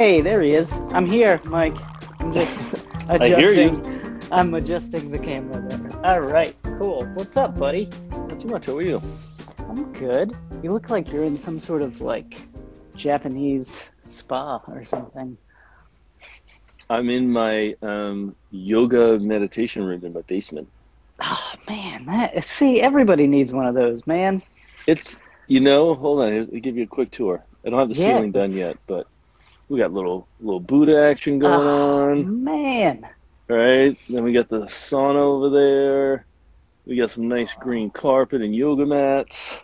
Hey, there he is. I'm here, Mike. I'm just adjusting. I hear you. I'm adjusting the camera there. All right, cool. What's up, buddy? Not too much. How are you? I'm good. You look like you're in some sort of like Japanese spa or something. I'm in my um, yoga meditation room in my basement. Oh man, that see, everybody needs one of those, man. It's you know, hold on. I'll give you a quick tour. I don't have the Yeah. ceiling done yet, but we got little little Buddha action going Oh, on, man. right? Then we got the sauna over there. We got some nice green carpet and yoga mats.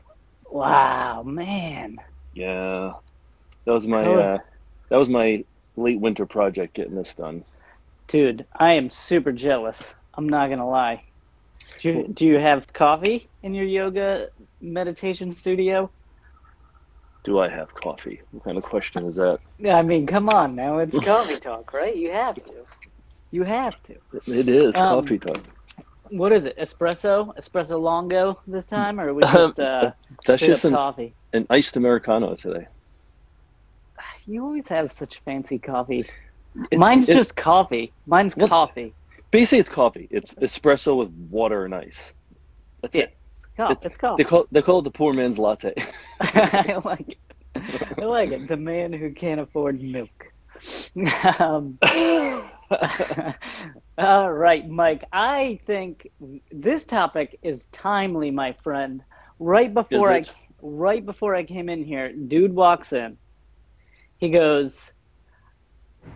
Wow, man. Yeah, that was my Cool. uh, that was my late winter project getting this done. Dude, I am super jealous. I'm not gonna lie. Do you, do you have coffee in your yoga meditation studio? Do I have coffee? What kind of question is that? I mean, come on now. It's coffee talk, right? You have to. You have to. It is Um, coffee talk. What is it? Espresso? Espresso longo this time? Or we just uh, That's just an, coffee? an iced americano today. You always have such fancy coffee. It's- Mine's it- just coffee. Mine's coffee. basically it's coffee. It's espresso with water and ice. That's Yeah, it. It's, it's They call they call it the poor man's latte. I like it. I like it. The man who can't afford milk. um, all right, Mike. I think this topic is timely, my friend. Right before I right before I came in here, dude walks in. He goes,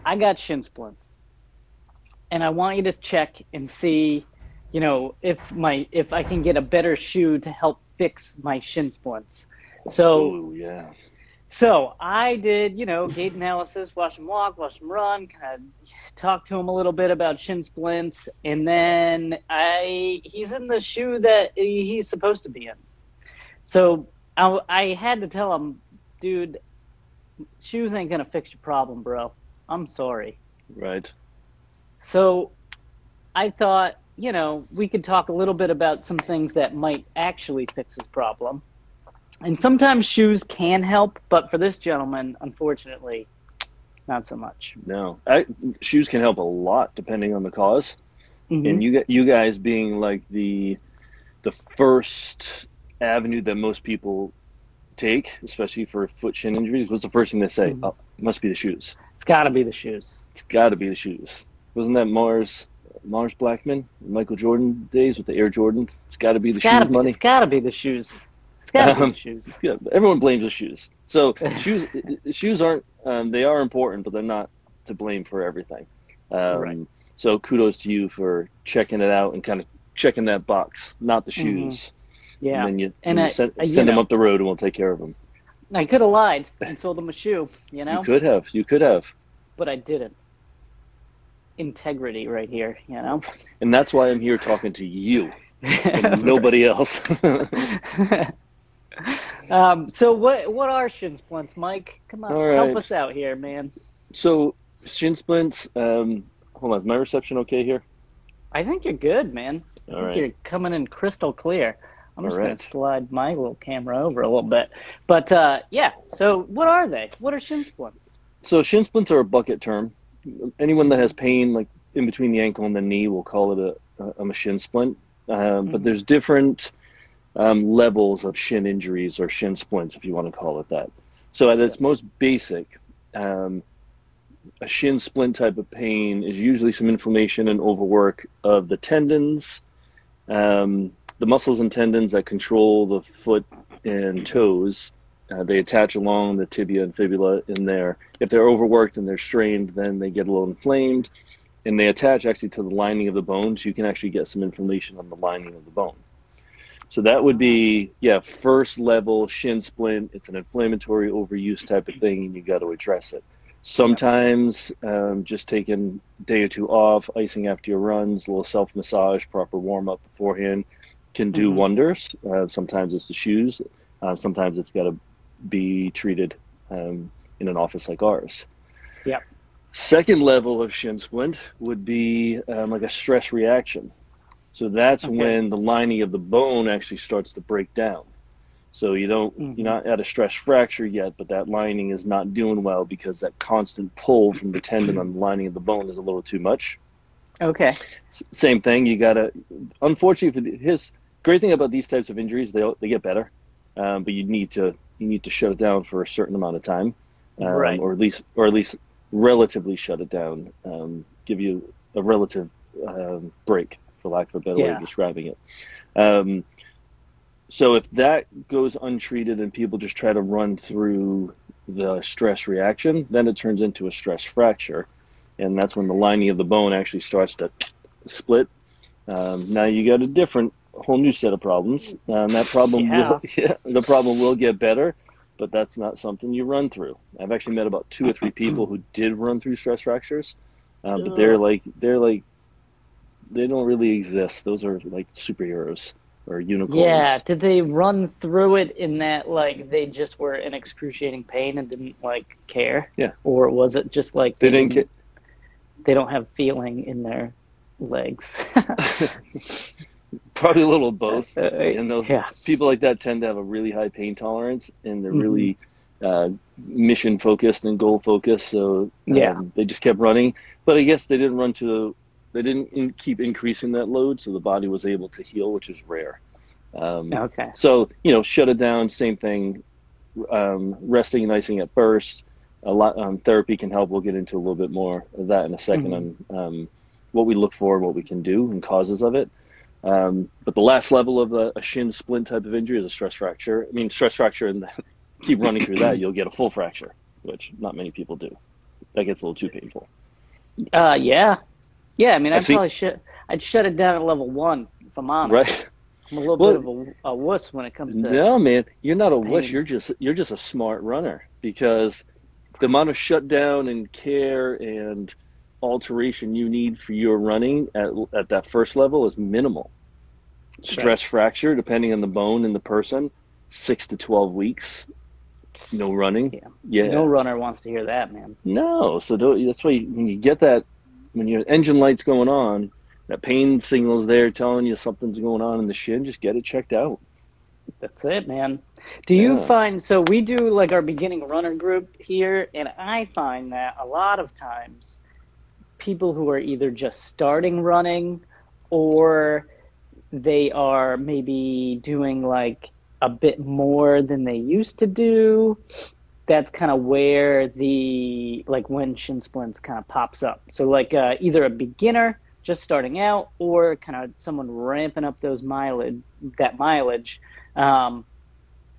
"I got shin splints, and I want you to check and see, you know, if my if I can get a better shoe to help fix my shin splints." So oh yeah. so I did, you know, gait analysis, watch him walk, watch him run, kind of talk to him a little bit about shin splints, and then I he's in the shoe that he's supposed to be in. So I, I had to tell him, dude, shoes ain't gonna fix your problem, bro. I'm sorry. Right. So I thought, you know, we could talk a little bit about some things that might actually fix his problem. And sometimes shoes can help, but for this gentleman, unfortunately, not so much. No. I, shoes can help a lot depending on the because Mhm. And you you guys being like the the first avenue that most people take, especially for foot shin injuries, what's the first thing they say? Mhm. Oh, must be the shoes. It's got to be the shoes. It's got to be the shoes. Wasn't that Mars Mars Blackman, Michael Jordan days with the Air Jordans? It's got to be the It's got to shoes be. money. It's got to be the shoes. It's got to be Um, the shoes. Yeah, everyone blames the shoes. So shoes shoes aren't um, they are important, but they're not to blame for everything. Um, Right. So kudos to you for checking it out and kind of checking that box, not the shoes. Yeah. And then you, And you I- send, I- you send them up the road and we'll take care of them. I could have lied and sold them a shoe, you know, You could have. You could have. but I didn't. Integrity right here, you know. And that's why I'm here talking to you and nobody else. um, so what what are shin splints, Mike? Come on, All help us out here, man. so shin splints, um, hold on, is my reception okay here? I think you're good, man. I All think right. you're coming in crystal clear. I'm just right. gonna slide my little camera over a little bit. But uh, yeah, so what are they? What are shin splints? So shin splints are a bucket term. Anyone that has pain like in between the ankle and the knee will call it a, a, a shin splint. Um, But Mhm. there's different um, levels of shin injuries or shin splints, if you want to call it that. So at its most basic, um, a shin splint type of pain is usually some inflammation and overwork of the tendons, um, the muscles and tendons that control the foot and toes. Uh, they attach along the tibia and fibula in there. If they're overworked and they're strained, then they get a little inflamed, and they attach actually to the lining of the bone, so you can actually get some inflammation on the lining of the bone. So that would be, yeah, first level shin splint. It's an inflammatory overuse type of thing, and you got to address it. Sometimes um, just taking a day or two off, icing after your runs, a little self massage, proper warm up beforehand can do Mhm. wonders. Uh, sometimes it's the shoes. Uh, sometimes it's got to be treated um, in an office like ours. Yep. Second level of shin splint would be um, like a stress reaction. So that's Okay. when the lining of the bone actually starts to break down. So you don't Mhm. you're not at a stress fracture yet, but that lining is not doing well because that constant pull from the tendon on the lining of the bone is a little too much. Okay. S- Same thing. You gotta. Unfortunately, for the- his great thing about these types of injuries, they they get better, um, but you need to you need to shut it down for a certain amount of time, um, Right. or at least or at least relatively shut it down. Um, give you a relative um, break, for lack of a better way of describing it. Um, so if that goes untreated and people just try to run through the stress reaction, then it turns into a stress fracture, and that's when the lining of the bone actually starts to split. Um, now you got a different, whole new set of problems, and that problem Yeah. will, yeah, the problem will get better, but that's not something you run through. I've actually met about two or three people who did run through stress fractures, um, but they're like they're like they don't really exist. Those are like superheroes or unicorns. Yeah. Did they run through it in that like they just were in excruciating pain and didn't like care? Yeah. Or was it just like They didn't get they don't have feeling in their legs? probably a little of both. Uh, and those yeah. people like that tend to have a really high pain tolerance, and they're Mhm. really uh, mission focused and goal focused. So um, Yeah. they just kept running. But I guess they didn't run to. They didn't in, keep increasing that load, so the body was able to heal, which is rare. Um, Okay. So you know, shut it down. Same thing. Um, resting and icing at first. A lot um, therapy can help. We'll get into a little bit more of that in a 2nd Mhm. on um, what we look for what we can do and causes of it. Um, but the last level of a, a shin splint type of injury is a stress fracture. I mean, stress fracture, and keep running through that, you'll get a full fracture, which not many people do. That gets a little too painful. Uh yeah. Yeah, I mean I'd probably shut I'd shut it down at level one if I'm honest. Right? I'm a little Well- bit of a, a wuss when it comes to No, man, you're not a wuss. You're just you're just a smart runner because the amount of shutdown and care and alteration you need for your running at at that first level is minimal. Stress fracture, depending on the bone and the person, six to twelve weeks. No running. Yeah. Yeah. No runner wants to hear that, man. No, so don't, that's why you, when you get that, when your engine light's going on, that pain signal's there telling you something's going on in the shin, just get it checked out. That's it, man. Do you Yeah. find so we do like our beginning runner group here, and I find that a lot of times people who are either just starting running or they are maybe doing like a bit more than they used to do. That's kind of where the like when shin splints kind of pops up. So like uh, either a beginner just starting out or kind of someone ramping up those mileage that mileage. Um,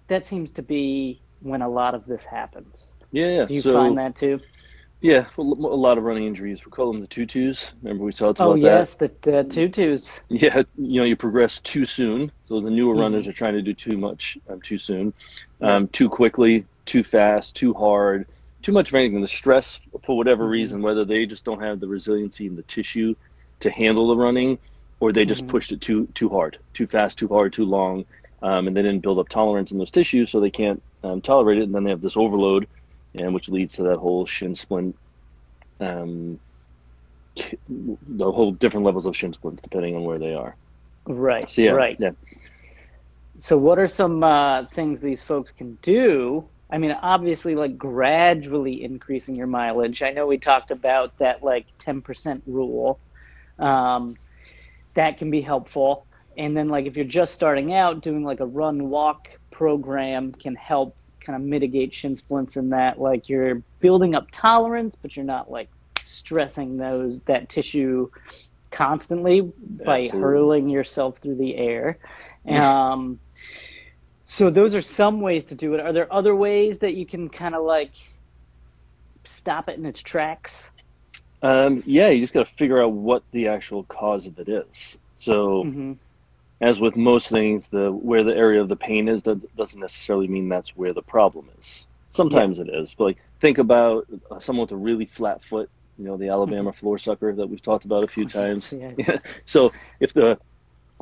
that seems to be when a lot of this happens. Yeah, Do you so find that too? Yeah, a lot of running injuries. We call them the tutus. Remember we talked about that. Oh yes, the, the tutus. that. Yeah, you know, you progress too soon. So the newer Mhm. runners are trying to do too much um, too soon, um, too quickly, too fast, too hard, too much of anything. The stress, for whatever Mhm. reason, whether they just don't have the resiliency in the tissue to handle the running, or they just Mhm. pushed it too too hard, too fast, too hard, too long, um, and they didn't build up tolerance in those tissues, so they can't um, tolerate it, and then they have this overload, and which leads to that whole shin splint. Um, the whole different levels of shin splints depending on where they are. Right. So yeah, right. yeah. So what are some uh, things these folks can do? I mean, obviously, like gradually increasing your mileage. I know we talked about that like ten percent rule. Um, that can be helpful. And then, like, if you're just starting out, doing like a run walk program can help kind of mitigate shin splints in that, like, you're building up tolerance, but you're not like stressing those that tissue constantly by Absolutely. hurling yourself through the air. Um, so those are some ways to do it. Are there other ways that you can kind of like stop it in its tracks? Um, yeah, you just got to figure out what the actual cause of it is. So, hmm as with most things, the where the area of the pain is that doesn't necessarily mean that's where the problem is. Sometimes it is, but like think about uh, someone with a really flat foot. You know, the Alabama floor sucker that we've talked about a few times. Yeah. So if the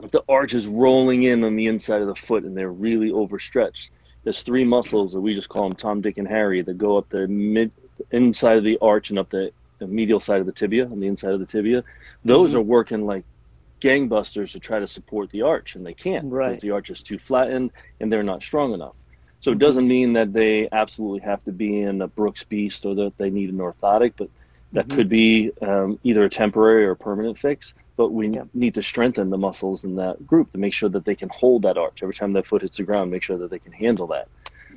if the arch is rolling in on the inside of the foot and they're really overstretched, there's three muscles that we just call them Tom, Dick, and Harry that go up the mid inside of the arch and up the, the medial side of the tibia on the inside of the tibia. Those Mhm. are working like gangbusters to try to support the arch, and they can't Right. because the arch is too flattened and they're not strong enough. So Mm-hmm. it doesn't mean that they absolutely have to be in a Brooks Beast or that they need an orthotic, but that Mhm. could be um, either a temporary or permanent fix. But we Yeah. need to strengthen the muscles in that group to make sure that they can hold that arch every time that foot hits the ground. Make sure that they can handle that.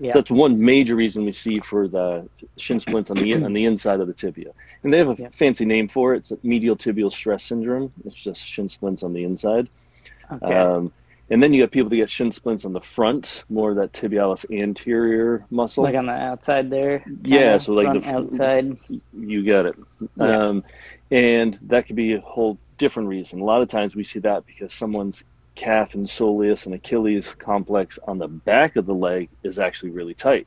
Yeah. So that's one major reason we see for the shin splints on the on the inside of the tibia, and they have a Yeah. fancy name for it. It's medial tibial stress syndrome. It's just shin splints on the inside. okay. Um, and then you have people that get shin splints on the front, more of that tibialis anterior muscle. like on the outside there. Yeah, so like the- front, outside. you got it. Yeah. Um, and that could be a whole different reason. A lot of times we see that because someone's calf and soleus and Achilles complex on the back of the leg is actually really tight,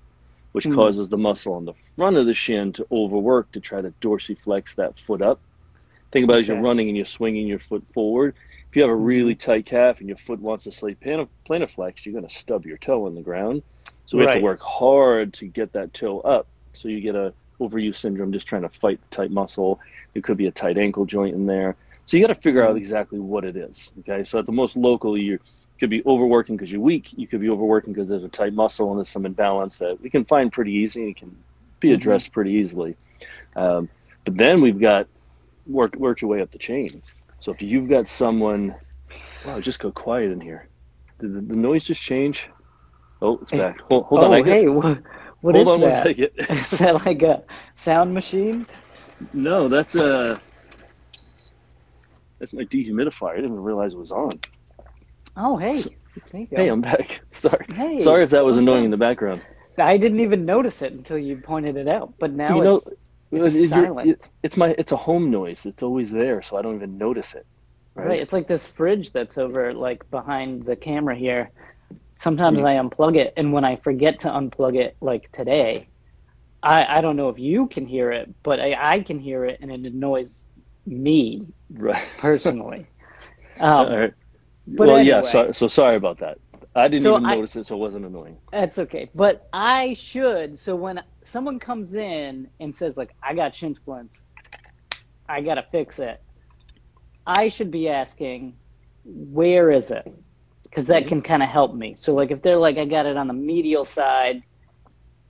which Hmm. causes the muscle on the front of the shin to overwork to try to dorsiflex that foot up. Think about it as you're running and you're swinging your foot forward. If you have a really tight calf and your foot wants to slate plan- plantarflex, you're going to stub your toe on the ground. So we have to work hard to get that toe up. So you get a overuse syndrome just trying to fight the tight muscle. It could be a tight ankle joint in there. So you got to figure out Mhm. exactly what it is. Okay, so at the most local, you could be overworking because you're weak. You could be overworking because there's a tight muscle and there's some imbalance that we can find pretty easy and can be Mhm. addressed pretty easily. Um, but then we've got work work your way up the chain. So if you've got someone, wow, just go quiet in here. Did the, the noise just change? Oh, it's back. Hold, hold oh, on. I hey, what, what hold is on that? one second. Is that like a sound machine? No, that's a that's my dehumidifier. I didn't even realize it was on. Oh, hey. Go. Hey, I'm back. Sorry. Hey, Sorry if that was annoying in the background. I didn't even notice it until you pointed it out. But now You know, it's, it's silent. it- it's my it's a home noise. It's always there, so I don't even notice it. right. It's like this fridge that's over like behind the camera here. Sometimes Yeah. I unplug it, and when I forget to unplug it, like today, I I don't know if you can hear it, but I, I can hear it, and it annoys me Right. personally. Um, right. but well, yeah. So, so sorry about that. I didn't So even I- notice it, so it wasn't annoying. That's okay. But I should. So when someone comes in and says, like, I got shin splints, I got to fix it, I should be asking, where is it? Because that Mhm. can kind of help me. So, like, if they're like, I got it on the medial side,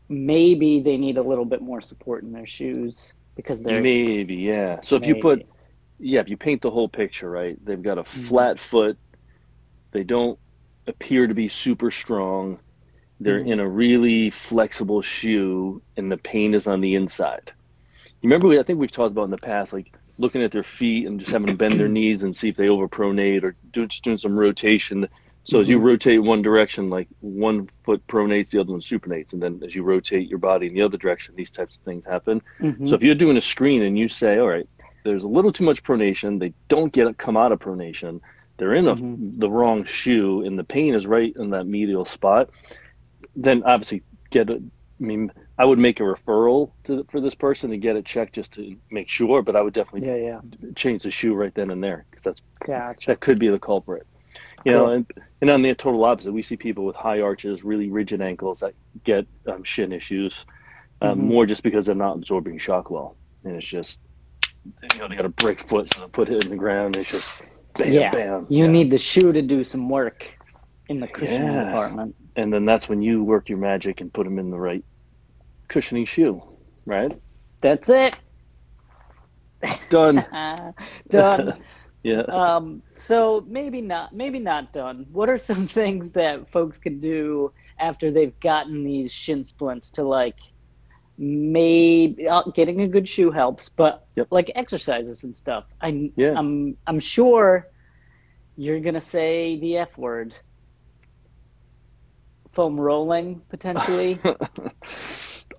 maybe they need a little bit more support in their shoes because they're. Maybe, yeah. So if you put yeah, if you paint the whole picture, right? They've got a Mhm. flat foot. They don't appear to be super strong. They're Mhm. in a really flexible shoe, and the pain is on the inside. You remember? We, I think we've talked about in the past, like looking at their feet and just having them bend their knees and see if they overpronate or do, just doing some rotation. So as you Mhm. rotate one direction, like one foot pronates, the other one supinates, and then as you rotate your body in the other direction, these types of things happen. Mhm. So if you're doing a screen and you say, all right, there's a little too much pronation, they don't get come out of pronation, they're in a, Mhm. the wrong shoe, and the pain is right in that medial spot, then obviously get a, I mean, I would make a referral to for this person to get it checked just to make sure, but I would definitely yeah, yeah. change the shoe right then and there because that's Gotcha. that could be the culprit. You know, and, and on the total opposite, we see people with high arches, really rigid ankles that get um, shin issues, um, Mhm. more just because they're not absorbing shock well, and it's just you know they got a break foot, so the foot hitting the ground, it's just bam, Yeah. bam. You yeah. need the shoe to do some work in the cushioning Yeah. department. and then that's when you work your magic and put them in the right cushioning shoe, right? That's it. Done. done. yeah. um, so maybe not, maybe not done. What are some things that folks can do after they've gotten these shin splints to like maybe uh, getting a good shoe helps, but Yep. like exercises and stuff. I, Yeah. I'm, I'm sure you're gonna say the F word. Foam rolling potentially.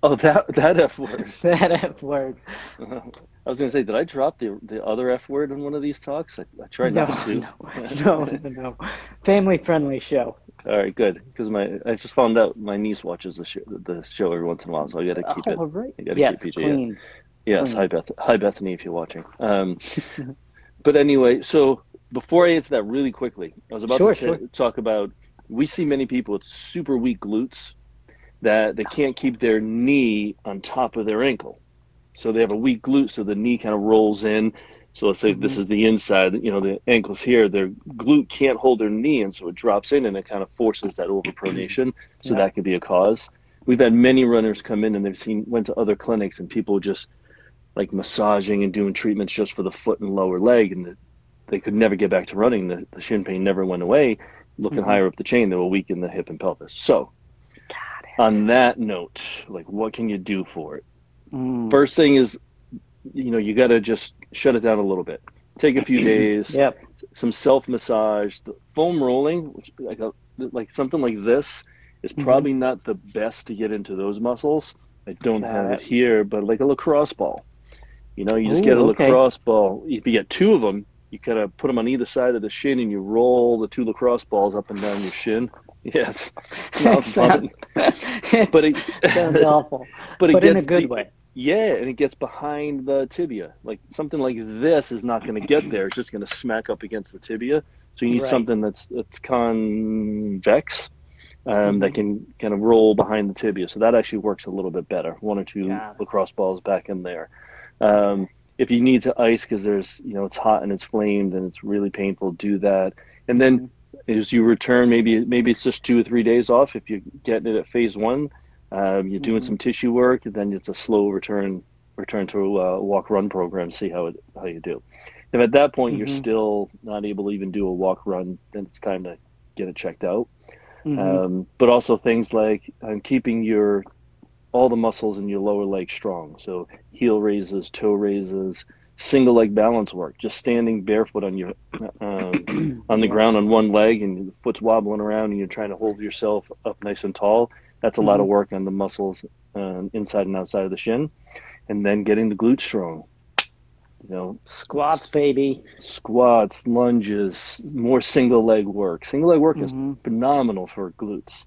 Oh, that that F word. that F word. I was gonna say, did I drop the the other F word in one of these talks? I, I tried no, not to. no, no, no, no. Family friendly show. All right, good. Because my I just found out my niece watches the show, the show every once in a while, so I got to keep it. All right. I gotta Yes, keep PG. clean. Yes, clean. hi Beth, hi Bethany, if you're watching. Um, but anyway, so before I answer that really quickly, I was about Sure, to sure. talk about. We see many people with super weak glutes that they can't keep their knee on top of their ankle, so they have a weak glute, so the knee kind of rolls in. So let's say mm-hmm. this is the inside, you know, the ankles here, their glute can't hold their knee, and so it drops in and it kind of forces that overpronation. So yeah. that could be a cause. We've had many runners come in and they've seen went to other clinics and people just like massaging and doing treatments just for the foot and lower leg, and the, they could never get back to running. The, the shin pain never went away. Looking mm-hmm. higher up the chain, they will weaken the hip and pelvis. So, on that note, like what can you do for it? Mm. First thing is, you know, you got to just shut it down a little bit. Take a few days. yep. Some self massage, The foam rolling, which like a, like something like this is mm-hmm. probably mm-hmm. not the best to get into those muscles. I don't have it here, but like a lacrosse ball. You know, you just Ooh, get a okay. lacrosse ball. If you get two of them, you kind of put them on either side of the shin and you roll the two lacrosse balls up and down your shin. Yes, sounds fun. but it sounds awful. But, it but gets, in a good way. Yeah, and it gets behind the tibia. Like something like this is not going to get there. It's just going to smack up against the tibia. So you need right. something that's that's convex, um, mm-hmm. that can kind of roll behind the tibia. So that actually works a little bit better. One or two lacrosse balls back in there. Um, if you need to ice because there's you know it's hot and it's flamed and it's really painful, do that. And then as you return, maybe maybe it's just two or three days off. If you're getting it at phase one, um, you're doing mm-hmm. some tissue work, then it's a slow return return to a walk run program. See how it how you do. If at that point mm-hmm. you're still not able to even do a walk run, then it's time to get it checked out. Mm-hmm. Um, but also things like um, keeping your all the muscles in your lower leg strong. So heel raises, toe raises, single leg balance work, just standing barefoot on your um, on the ground on one leg and the foot's wobbling around and you're trying to hold yourself up nice and tall. That's a mm-hmm. lot of mm-hmm. work on the muscles um, inside and outside of the shin, and then getting the glutes strong. You know, squats, baby. Squats, lunges, more single leg work. Single leg work mm-hmm. is phenomenal for glutes.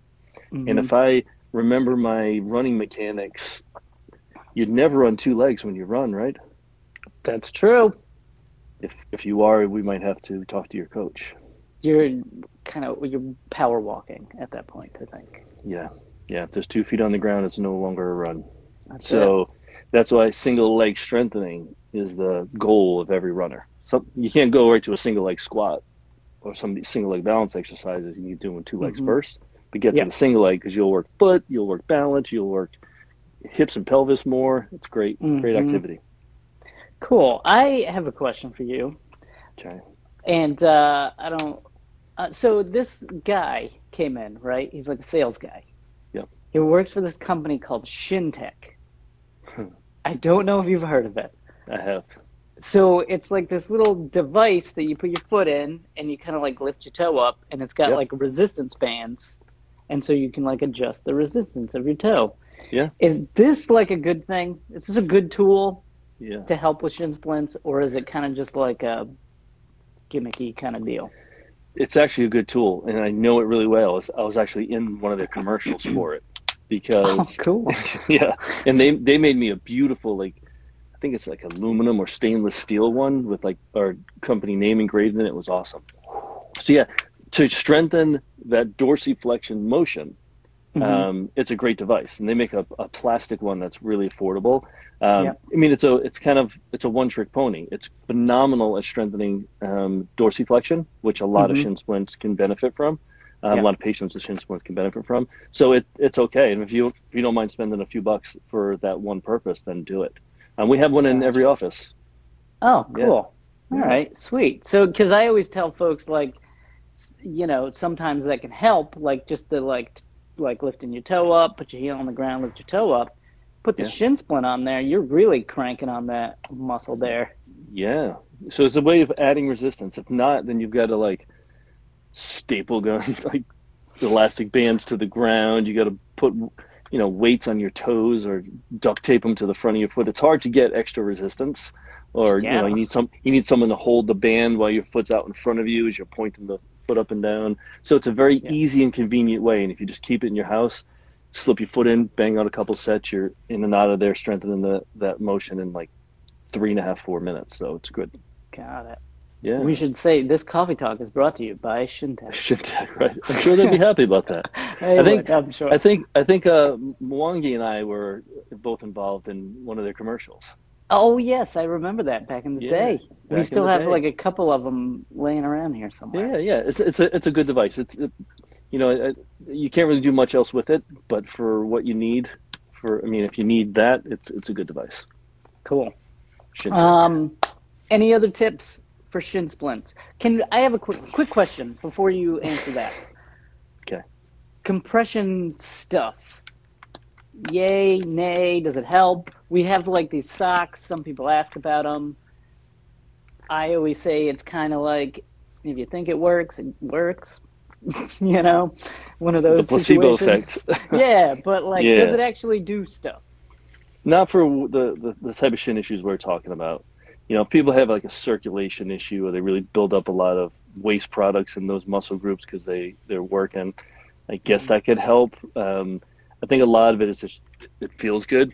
Mm-hmm. And if I remember my running mechanics, you'd never run two legs when you run, right? That's true. If if you are, we might have to talk to your coach. You're kind of you're power walking at that point, I think. Yeah, yeah. If there's two feet on the ground, it's no longer a run. That's so it. that's why single leg strengthening is the goal of every runner. So you can't go right to a single leg squat or some single leg balance exercises. You need to do with two legs mm-hmm. first but get to the single leg because you'll work foot, you'll work balance, you'll work hips and pelvis more. It's great, mm-hmm. great activity. Cool. I have a question for you. Okay. And uh, I don't. Uh, so this guy came in, right? He's like a sales guy. Yep. He works for this company called Shintech. I don't know if you've heard of it. I have. So it's like this little device that you put your foot in, and you kind of like lift your toe up, and it's got yep. like resistance bands and so you can like adjust the resistance of your toe. Yeah. Is this like a good thing? Is this a good tool yeah. to help with shin splints, or is it kind of just like a gimmicky kind of deal? It's actually a good tool, and I know it really well. I was, I was actually in one of their commercials for it oh, because oh, cool. yeah, and they they made me a beautiful like I think it's like aluminum or stainless steel one with like our company name engraved in it. It was awesome. So yeah, to strengthen that dorsiflexion motion, mm-hmm. um, it's a great device, and they make a, a plastic one that's really affordable. Um, yeah. I mean, it's a it's kind of it's a one trick pony. It's phenomenal at strengthening um, dorsiflexion, which a lot mm-hmm. of shin splints can benefit from. Um, yeah. A lot of patients with shin splints can benefit from. So it it's okay, and if you if you don't mind spending a few bucks for that one purpose, then do it. Um, we have one in every office. Oh, cool. Yeah. All right, sweet. So, because I always tell folks like you know, sometimes that can help, like just the like like lifting your toe up, put your heel on the ground, lift your toe up, put the yeah. shin splint on there. You're really cranking on that muscle there. Yeah. So it's a way of adding resistance. If not, then you've got to like staple gun like elastic bands to the ground. You got to put you know weights on your toes or duct tape them to the front of your foot. It's hard to get extra resistance or yeah. you know you need some you need someone to hold the band while your foot's out in front of you as you're pointing the foot up and down. So it's a very yeah. easy and convenient way. And if you just keep it in your house, slip your foot in, bang out a couple sets, you're in and out of there, strengthening the that motion in like three and a half, four minutes. So it's good. Got it. Yeah. We should say this coffee talk is brought to you by Shintech. Shintech, right? I'm sure they'd be happy about that. I think. I'm sure. I think. I think. Uh, Mwangi and I were both involved in one of their commercials. Oh yes, I remember that back in the Yeah, day. We still have day. like a couple of them laying around here somewhere. Yeah, yeah. It's it's a it's a good device. It's it, you know it, you can't really do much else with it, but for what you need, for I mean, if you need that, it's it's a good device. Cool. Um, any other tips for shin splints? Can I have a quick quick question before you answer that? Okay. Compression stuff. Yay, nay, does it help? We have like these socks. Some people ask about them. I always say it's kind of like if you think it works, it works. you know, one of the those placebo situations. effect. yeah, but like, Yeah. does it actually do stuff? Not for the, the the type of shin issues we're talking about. You know, if people have like a circulation issue or they really build up a lot of waste products in those muscle groups because they they're working. I guess Mm-hmm. that could help. Um, I think a lot of it is just it feels good.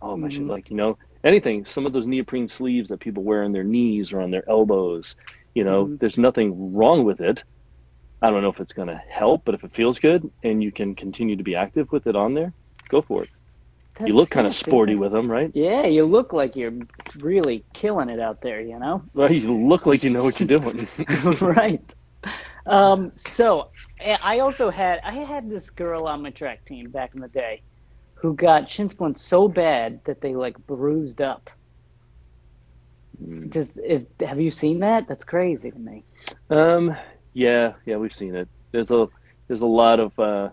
Oh my shit! Mhm. Like you know, anything. Some of those neoprene sleeves that people wear on their knees or on their elbows. You know, Mhm. there's nothing wrong with it. I don't know if it's going to help, but if it feels good and you can continue to be active with it on there, go for it. You look kind of sporty with them, right? Yeah, you look like you're really killing it out there, you know? Well, you look like you know what you're doing. right. Um, so I I also had I had this girl on my track team back in the day who got shin splints so bad that they like bruised up. Mm. Does is have you seen that? That's crazy to me. Um, yeah, yeah, we've seen it. There's a there's a lot of uh,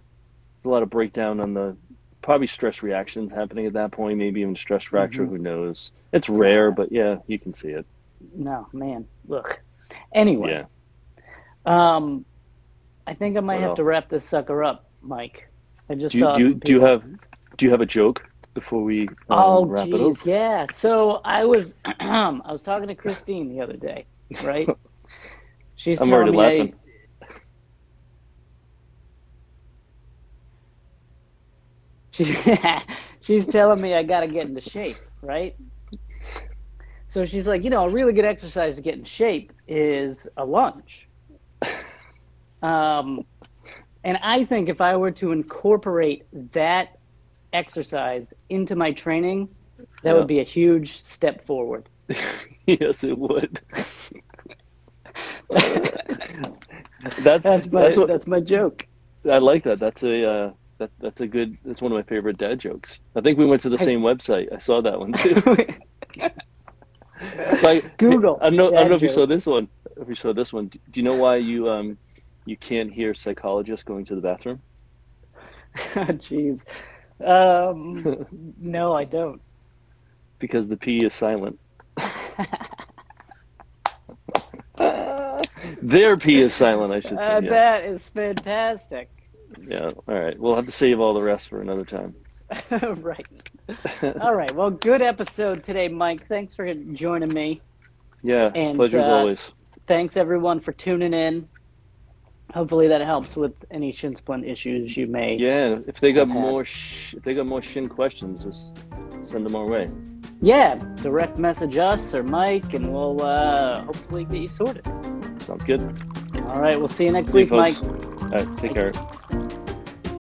a lot of breakdown on the probably stress reactions happening at that point. Maybe even stress fracture. Mhm. Who knows? It's rare, but yeah, you can see it. No, man. Look. Anyway, Yeah. Um, I think I might What have to wrap this sucker up, Mike. I just Do you saw do do you have do you have a joke before we um, Oh, wrap it geez, up? yeah. So I was, I was talking to Christine the other day, right? She's I'm telling already me, laughing. she, she's telling me I got to get into shape, right? So she's like, you know, a really good exercise to get in shape is a lunge. Um, and I think if I were to incorporate that exercise into my training, that Yeah. would be a huge step forward. yes, it would. that's That's my that's what that's my joke. I like that. That's a uh, that that's a good. That's one of my favorite dad jokes. I think we went to the Hey. same website. I saw that one too. Like, Google I don't know. I don't know if you saw this one. If you saw this one, do you know why you um you can't hear psychologists going to the bathroom? Jeez. Um, no, I don't. Because the P is silent. Their P is silent. I should Uh, say. Yeah. That is fantastic. yeah. All right. We'll have to save all the rest for another time. right. All right. Well, good episode today, Mike. Thanks for joining me. yeah. And, pleasure as uh, always. Thanks everyone for tuning in. Hopefully that helps with any shin splint issues you may. Yeah. If they got more, sh- if they got more shin questions, just send them our way. Yeah, direct message us or Mike, and we'll uh, hopefully get you sorted. Sounds good. All right. We'll see you next See you, week, Mike. All right. Take care.